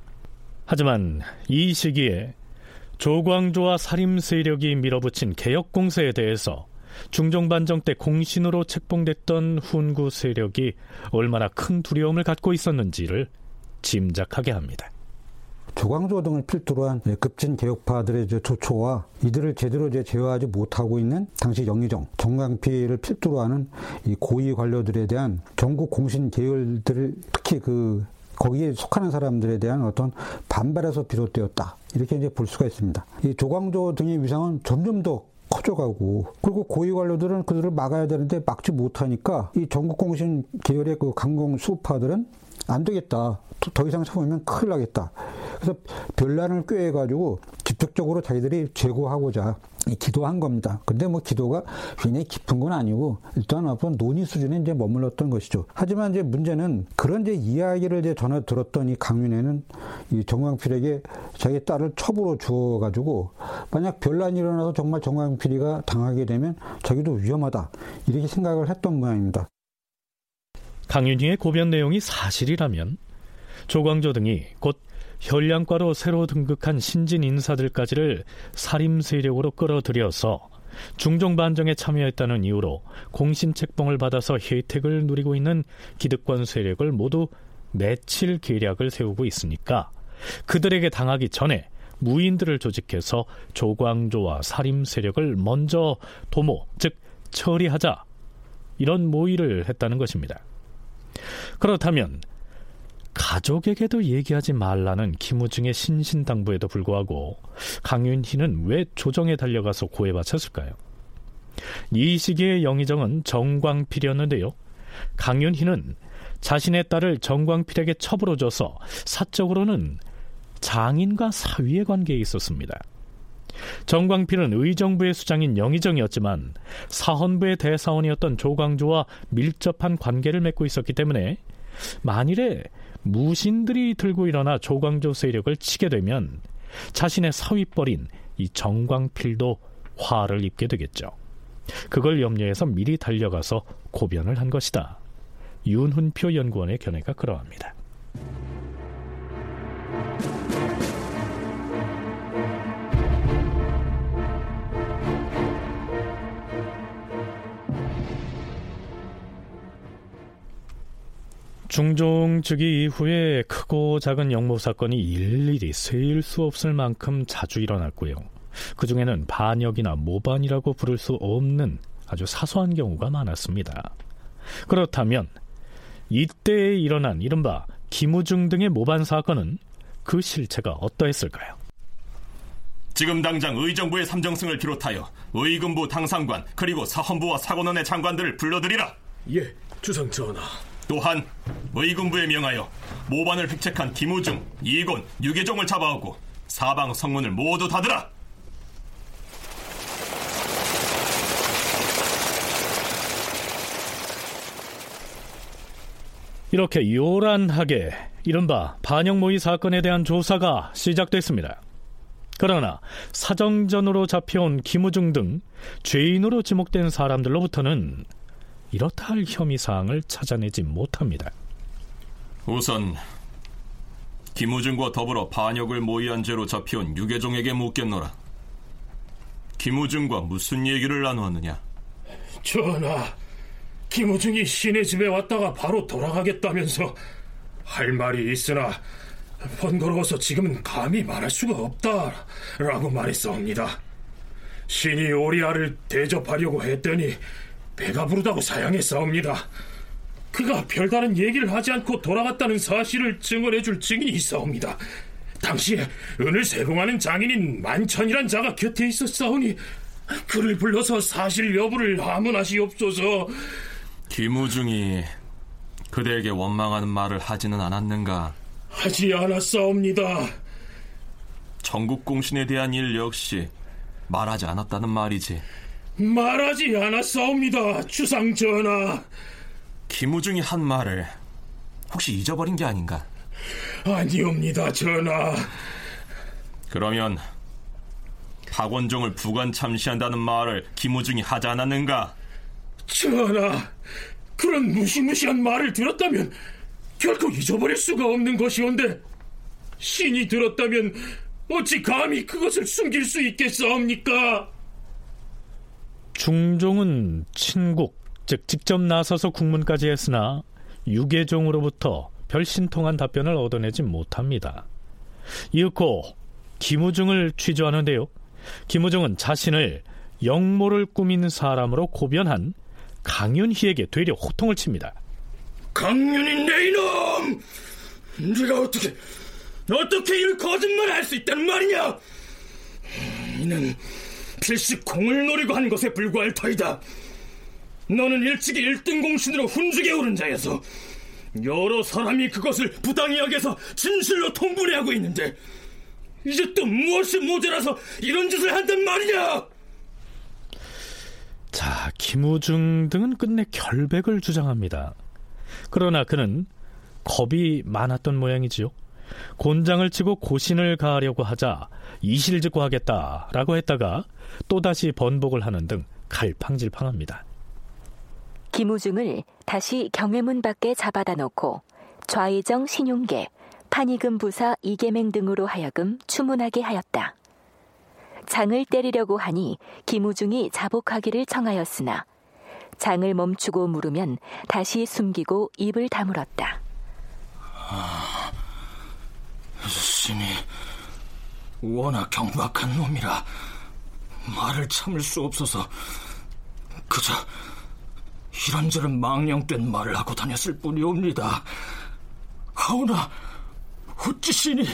하지만 이 시기에 조광조와 사림 세력이 밀어붙인 개혁 공세에 대해서 중종반정 때 공신으로 책봉됐던 훈구 세력이 얼마나 큰 두려움을 갖고 있었는지를 짐작하게 합니다. 조광조 등을 필두로 한 급진 개혁파들의 조초와 이들을 제대로 제어하지 못하고 있는 당시 영의정, 정강피를 필두로 하는 이 고위 관료들에 대한 전국 공신 계열들을 특히 그 거기에 속하는 사람들에 대한 어떤 반발에서 비롯되었다 이렇게 이제 볼 수가 있습니다. 이 조광조 등의 위상은 점점 더 커져가고 그리고 고위 관료들은 그들을 막아야 되는데 막지 못하니까 이 전국 공신 계열의 그 강공 수파들은 안 되겠다. 더 이상 참으면 큰일 나겠다. 그래서 별난을 꾀해가지고 직접적으로 자기들이 제거하고자 기도한 겁니다. 근데 뭐 기도가 굉장히 깊은 건 아니고 일단 어떤 논의 수준에 이제 머물렀던 것이죠. 하지만 이제 문제는 그런 이제 이야기를 이제 전해 들었던 이 강윤회는 이 정광필에게 자기 딸을 첩으로 주어가지고 만약 별난이 일어나서 정말 정광필이가 당하게 되면 자기도 위험하다 이렇게 생각을 했던 모양입니다. 강윤희의 고변 내용이 사실이라면 조광조 등이 곧 현량과로 새로 등극한 신진 인사들까지를 사림 세력으로 끌어들여서 중종 반정에 참여했다는 이유로 공신 책봉을 받아서 혜택을 누리고 있는 기득권 세력을 모두 내칠 계략을 세우고 있으니까 그들에게 당하기 전에 무인들을 조직해서 조광조와 사림 세력을 먼저 도모, 즉 처리하자 이런 모의를 했다는 것입니다. 그렇다면 가족에게도 얘기하지 말라는 김우중의 신신당부에도 불구하고 강윤희는 왜 조정에 달려가서 고해 바쳤을까요? 이 시기의 영의정은 정광필이었는데요. 강윤희는 자신의 딸을 정광필에게 첩으로 줘서 사적으로는 장인과 사위의 관계에 있었습니다. 정광필은 의정부의 수장인 영의정이었지만 사헌부의 대사원이었던 조광조와 밀접한 관계를 맺고 있었기 때문에 만일에 무신들이 들고 일어나 조광조 세력을 치게 되면 자신의 사위뻘인 이 정광필도 화를 입게 되겠죠. 그걸 염려해서 미리 달려가서 고변을 한 것이다. 윤훈표 연구원의 견해가 그러합니다. 중종 즉위 이후에 크고 작은 영모 사건이 일일이 세일 수 없을 만큼 자주 일어났고요. 그 중에는 반역이나 모반이라고 부를 수 없는 아주 사소한 경우가 많았습니다. 그렇다면 이때에 일어난 이른바 김우중 등의 모반 사건은 그 실체가 어떠했을까요? 지금 당장 의정부의 삼정승을 비롯하여 의금부 당상관 그리고 사헌부와 사관원의 장관들을 불러들이라. 예, 주상 전하. 또한 의금부에 명하여 모반을 획책한 김우중, 이곤, 유계종을 잡아오고 사방 성문을 모두 닫으라. 이렇게 요란하게 이른바 반영모의 사건에 대한 조사가 시작됐습니다. 그러나 사정전으로 잡혀온 김우중 등 죄인으로 지목된 사람들로부터는 이렇다 할 혐의 사항을 찾아내지 못합니다. 우선 김우중과 더불어 반역을 모의한 죄로 잡혀온 유계종에게 묻겠노라. 김우중과 무슨 얘기를 나누었느냐? 전하, 김우중이 신의 집에 왔다가 바로 돌아가겠다면서 할 말이 있으나 번거로워서 지금은 감히 말할 수가 없다라고 말했사옵니다. 신이 오리아를 대접하려고 했더니 배가 부르다고 사양했사옵니다. 그가 별다른 얘기를 하지 않고 돌아갔다는 사실을 증언해 줄 증인이 있사옵니다. 당시에 은을 세공하는 장인인 만천이란 자가 곁에 있었사오니 그를 불러서 사실 여부를 하문하시옵소서. 김우중이 그대에게 원망하는 말을 하지는 않았는가? 하지 않았사옵니다. 전국공신에 대한 일 역시 말하지 않았다는 말이지. 말하지 않았사옵니다, 주상 전하. 김우중이 한 말을 혹시 잊어버린 게 아닌가? 아니옵니다, 전하. 그러면 박원종을 부관 참시한다는 말을 김우중이 하지 않았는가? 전하, 그런 무시무시한 말을 들었다면 결코 잊어버릴 수가 없는 것이온데 신이 들었다면 어찌 감히 그것을 숨길 수 있겠사옵니까? 중종은 친국, 즉 직접 나서서 국문까지 했으나 유계종으로부터 별신통한 답변을 얻어내지 못합니다. 이윽고 김우중을 취조하는데요. 김우중은 자신을 영모를 꾸민 사람으로 고변한 강윤희에게 되려 호통을 칩니다. 강윤희 내 이놈! 네가 어떻게 어떻게 이를 거짓말을 할수 있다는 말이냐? 이는 필시 공을 노리고 한 것에 불과할 터이다. 너는 일찍이 1등 공신으로 훈죽에 오른 자여서 여러 사람이 그것을 부당히 여겨서 진실로 통분해하고 있는데 이제 또 무엇이 모자라서 이런 짓을 한단 말이냐? 자, 김우중 등은 끝내 결백을 주장합니다. 그러나 그는 겁이 많았던 모양이지요. 곤장을 치고 고신을 가하려고 하자 이실 직고 하겠다라고 했다가 또다시 번복을 하는 등 갈팡질팡합니다. 김우중을 다시 경회문 밖에 잡아다 놓고 좌의정 신용계, 판의금 부사 이계맹 등으로 하여금 추문하게 하였다. 장을 때리려고 하니 김우중이 자복하기를 청하였으나 장을 멈추고 물으면 다시 숨기고 입을 다물었다. 아, 신이 워낙 경박한 놈이라 말을 참을 수 없어서 그저 이런저런 망령된 말을 하고 다녔을 뿐이옵니다. 하오나 어찌 신이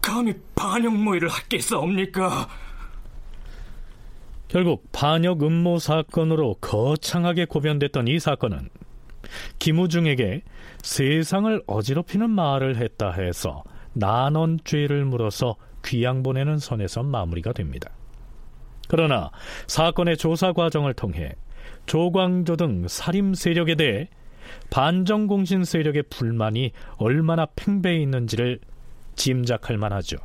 감히 반역 모의를 하겠사옵니까? 결국 반역 음모 사건으로 거창하게 고변됐던 이 사건은 김우중에게 세상을 어지럽히는 말을 했다 해서 난원죄를 물어서 귀양 보내는 선에서 마무리가 됩니다. 그러나 사건의 조사 과정을 통해 조광조 등 살림 세력에 대해 반정공신 세력의 불만이 얼마나 팽배해 있는지를 짐작할 만하죠.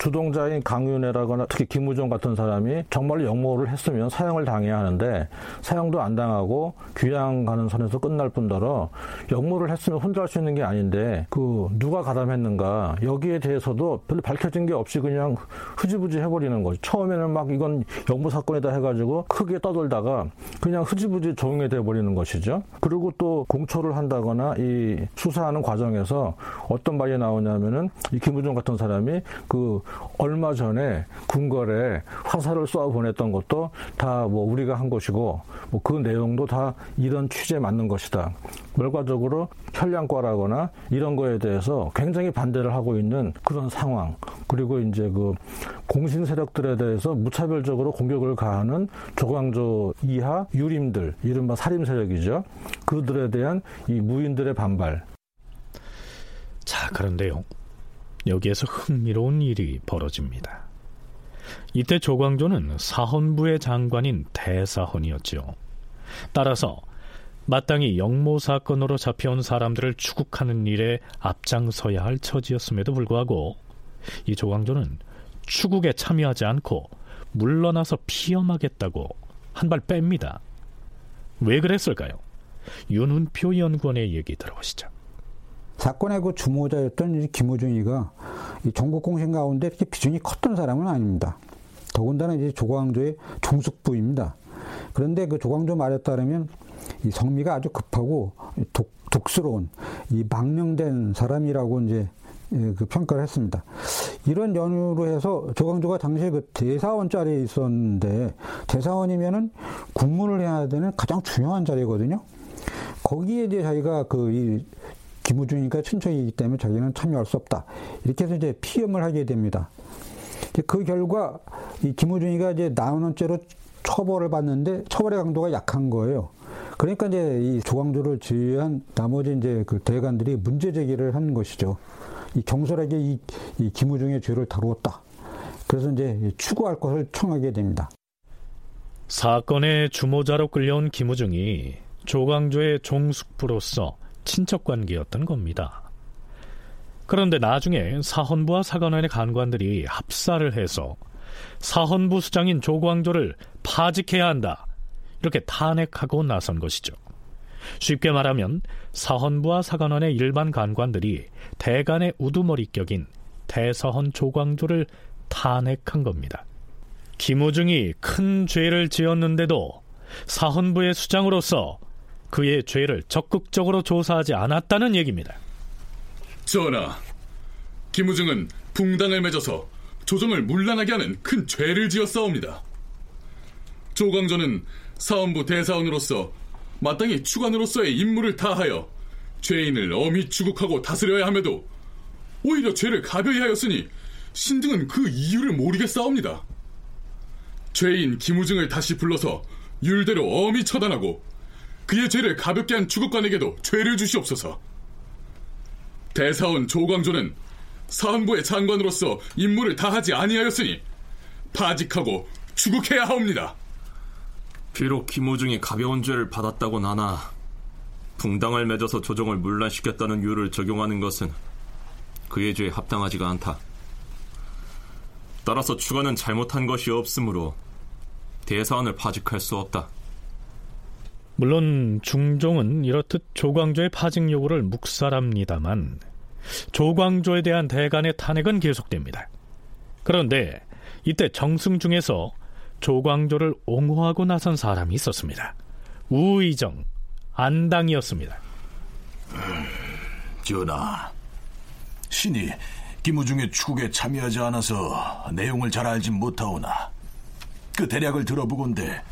주동자인 강윤회라거나 특히 김우종 같은 사람이 정말로 역모를 했으면 사형을 당해야 하는데 사형도 안 당하고 귀양 가는 선에서 끝날 뿐더러 역모를 했으면 혼자 할 수 있는 게 아닌데 그 누가 가담했는가 여기에 대해서도 별로 밝혀진 게 없이 그냥 흐지부지 해버리는 거죠. 처음에는 막 이건 역모 사건이다 해가지고 크게 떠돌다가 그냥 흐지부지 조용히 돼버리는 것이죠. 그리고 또 공초를 한다거나 이 수사하는 과정에서 어떤 말이 나오냐면은 이 김우종 같은 사람이 그 얼마 전에 궁궐에 화살을 쏘아 보냈던 것도 다 뭐 우리가 한 것이고 뭐 그 내용도 다 이런 취지에 맞는 것이다. 결과적으로 혈량과라거나 이런 거에 대해서 굉장히 반대를 하고 있는 그런 상황. 그리고 이제 그 공신 세력들에 대해서 무차별적으로 공격을 가하는 조광조 이하 유림들, 이른바 살림 세력이죠. 그들에 대한 이 무인들의 반발. 자, 그런데요. 여기에서 흥미로운 일이 벌어집니다. 이때 조광조는 사헌부의 장관인 대사헌이었죠. 따라서 마땅히 영모 사건으로 잡혀온 사람들을 추국하는 일에 앞장서야 할 처지였음에도 불구하고 이 조광조는 추국에 참여하지 않고 물러나서 피험하겠다고 한 발 뺍니다. 왜 그랬을까요? 윤훈표 연구원의 얘기 들어보시죠. 사건의 그 주모자였던 김호중이가 전국 공신 가운데 비중이 컸던 사람은 아닙니다. 더군다나 이제 조광조의 종숙부입니다. 그런데 그 조광조 말에 따르면 이 성미가 아주 급하고 독, 독스러운 이 망령된 사람이라고 이제 예, 그 평가를 했습니다. 이런 연유로 해서 조광조가 당시에 그 대사원 자리에 있었는데 대사원이면은 국문을 해야 되는 가장 중요한 자리거든요. 거기에 이제 자기가 그 이 김우중이가 친척이기 때문에 자기는 참여할 수 없다. 이렇게 해서 이제 피험을 하게 됩니다. 그 결과 이 김우중이가 이제 나오는 죄로 처벌을 받는데 처벌의 강도가 약한 거예요. 그러니까 이제 이 조광조를 지휘한 나머지 이제 그 대관들이 문제 제기를 한 것이죠. 이 경솔하게 이, 이 김우중의 죄를 다루었다. 그래서 이제 추구할 것을 청하게 됩니다. 사건의 주모자로 끌려온 김우중이 조광조의 종숙부로서 친척 관계였던 겁니다. 그런데 나중에 사헌부와 사관원의 간관들이 합사를 해서 사헌부 수장인 조광조를 파직해야 한다. 이렇게 탄핵하고 나선 것이죠. 쉽게 말하면 사헌부와 사관원의 일반 간관들이 대간의 우두머리격인 대서헌 조광조를 탄핵한 겁니다. 김우중이 큰 죄를 지었는데도 사헌부의 수장으로서 그의 죄를 적극적으로 조사하지 않았다는 얘기입니다. 전하, 김우중은 붕당을 맺어서 조정을 문란하게 하는 큰 죄를 지었사옵니다. 조광조는 사헌부 대사원으로서 마땅히 추관으로서의 임무를 다하여 죄인을 엄히 추국하고 다스려야 함에도 오히려 죄를 가벼이 하였으니 신등은 그 이유를 모르겠사옵니다. 죄인 김우중을 다시 불러서 율대로 엄히 처단하고 그의 죄를 가볍게 한 주국관에게도 죄를 주시옵소서. 대사원 조광조는 사헌부의 장관으로서 임무를 다하지 아니하였으니 파직하고 추국해야 하옵니다. 비록 김호중이 가벼운 죄를 받았다고 나나 붕당을 맺어서 조정을 문란시켰다는 이유를 적용하는 것은 그의 죄에 합당하지가 않다. 따라서 추가는 잘못한 것이 없으므로 대사원을 파직할 수 없다. 물론 중종은 이렇듯 조광조의 파직 요구를 묵살합니다만 조광조에 대한 대간의 탄핵은 계속됩니다. 그런데 이때 정승 중에서 조광조를 옹호하고 나선 사람이 있었습니다. 우의정, 안당이었습니다. 음, 전하, 신이 김우중의 추국에 참여하지 않아서 내용을 잘 알진 못하오나 그 대략을 들어보건대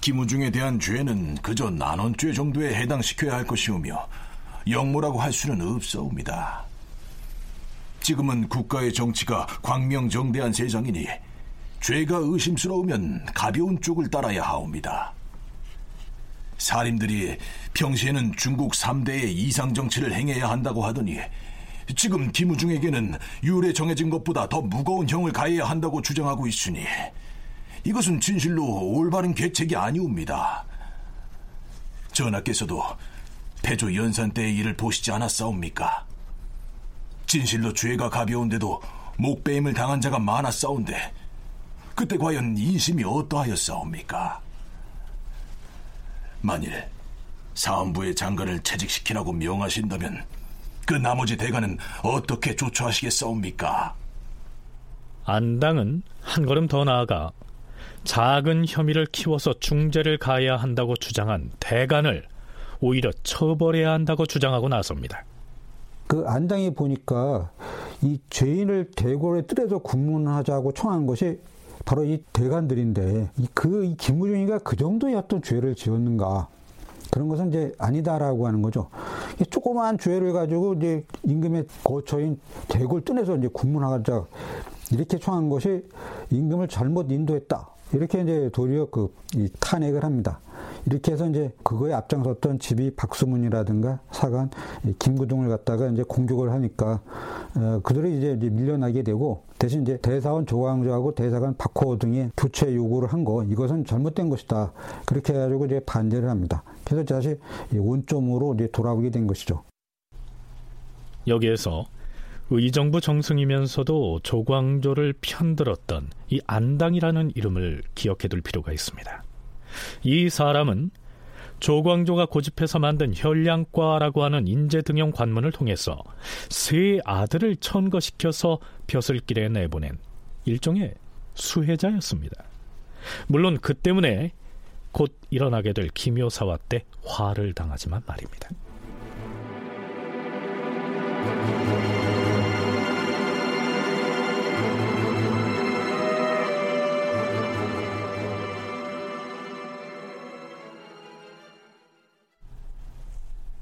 김우중에 대한 죄는 그저 난원죄 정도에 해당시켜야 할 것이오며 영모라고 할 수는 없사옵니다. 지금은 국가의 정치가 광명정대한 세상이니 죄가 의심스러우면 가벼운 쪽을 따라야 하옵니다. 사림들이 평시에는 중국 3대의 이상 정치를 행해야 한다고 하더니 지금 김우중에게는 유래 정해진 것보다 더 무거운 형을 가해야 한다고 주장하고 있으니 이것은 진실로 올바른 계책이 아니옵니다. 전하께서도 패조 연산 때의 일을 보시지 않았사옵니까? 진실로 죄가 가벼운데도 목배임을 당한 자가 많았사온데 그때 과연 인심이 어떠하였사옵니까? 만일 사헌부의 장관을 채직시키라고 명하신다면 그 나머지 대가는 어떻게 조처하시겠사옵니까? 안당은 한 걸음 더 나아가 작은 혐의를 키워서 중죄를 가해야 한다고 주장한 대간을 오히려 처벌해야 한다고 주장하고 나섭니다. 그 안당이 보니까 이 죄인을 대궐에 뜰에서 군문하자고 청한 것이 바로 이 대관들인데 그 김무중이가 그 정도의 어떤 죄를 지었는가 그런 것은 이제 아니다라고 하는 거죠. 조그마한 죄를 가지고 이제 임금의 거처인 대궐 뜰에서 이제 군문하자 이렇게 청한 것이 임금을 잘못 인도했다. 이렇게 이제 도리어 그 탄핵을 합니다. 이렇게 해서 이제 그거에 앞장섰던 집이 박수문이라든가 사관 김구동을 갖다가 이제 공격을 하니까 어, 그들이 이제 밀려나게 되고 대신 이제 대사원 조광조하고 대사관 박호 등이 부채 요구를 한 거 이것은 잘못된 것이다. 그렇게 해가지고 이제 반대를 합니다. 그래서 다시 원점으로 이제 돌아오게 된 것이죠. 여기에서 의정부 정승이면서도 조광조를 편들었던 이 안당이라는 이름을 기억해둘 필요가 있습니다. 이 사람은 조광조가 고집해서 만든 혈량과라고 하는 인재 등용 관문을 통해서 세 아들을 천거시켜서 벼슬길에 내보낸 일종의 수혜자였습니다. 물론 그 때문에 곧 일어나게 될 기묘사화 때 화를 당하지만 말입니다.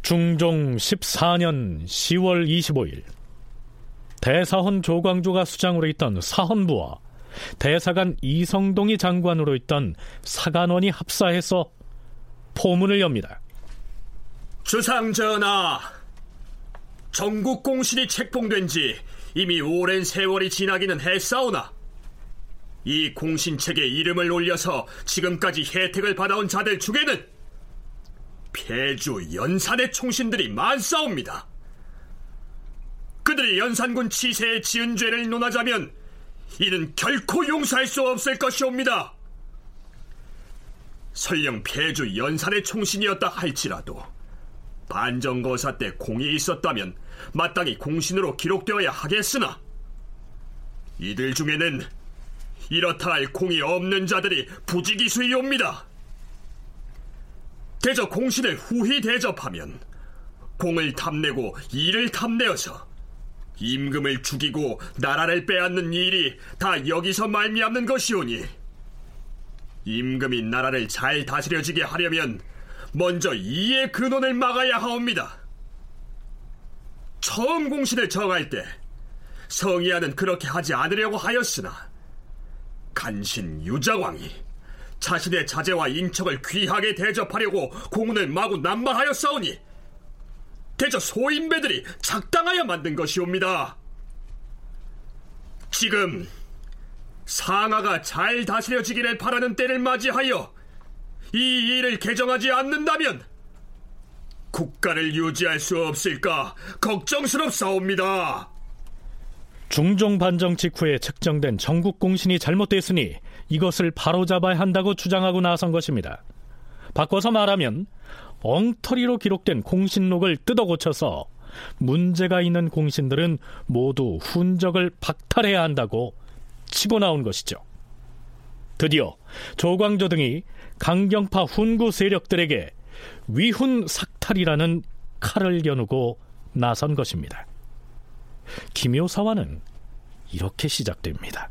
중종 14년 10월 25일 대사헌 조광조가 수장으로 있던 사헌부와 대사관 이성동이 장관으로 있던 사관원이 합사해서 포문을 엽니다. 주상전하, 전국 공신이 책봉된 지 이미 오랜 세월이 지나기는 했사오나 이 공신책에 이름을 올려서 지금까지 혜택을 받아온 자들 중에는 폐주 연산의 총신들이 많사옵니다. 그들이 연산군 치세에 지은 죄를 논하자면 이는 결코 용서할 수 없을 것이옵니다. 설령 폐주 연산의 총신이었다 할지라도 반정거사 때 공이 있었다면 마땅히 공신으로 기록되어야 하겠으나 이들 중에는 이렇다 할 공이 없는 자들이 부지기수이옵니다. 대저 공신을 후히 대접하면 공을 탐내고 일을 탐내어서 임금을 죽이고 나라를 빼앗는 일이 다 여기서 말미암는 것이오니 임금이 나라를 잘 다스려지게 하려면 먼저 이의 근원을 막아야 하옵니다. 처음 공신을 정할 때 성희아는 그렇게 하지 않으려고 하였으나 간신 유자왕이 자신의 자제와 인척을 귀하게 대접하려고 공문을 마구 남발하였사오니 대저 소인배들이 작당하여 만든 것이옵니다. 지금 상하가 잘 다스려지기를 바라는 때를 맞이하여 이 일을 개정하지 않는다면 국가를 유지할 수 없을까 걱정스럽사옵니다. 중종 반정 직후에 책정된 전국 공신이 잘못됐으니 이것을 바로잡아야 한다고 주장하고 나선 것입니다. 바꿔서 말하면 엉터리로 기록된 공신록을 뜯어 고쳐서 문제가 있는 공신들은 모두 훈적을 박탈해야 한다고 치고 나온 것이죠. 드디어 조광조 등이 강경파 훈구 세력들에게 위훈 삭탈이라는 칼을 겨누고 나선 것입니다. 기묘사화는 이렇게 시작됩니다.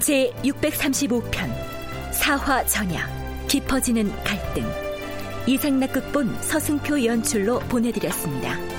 제 635편 사화 전야 깊어지는 갈등 이상락극본 서승표 연출로 보내드렸습니다.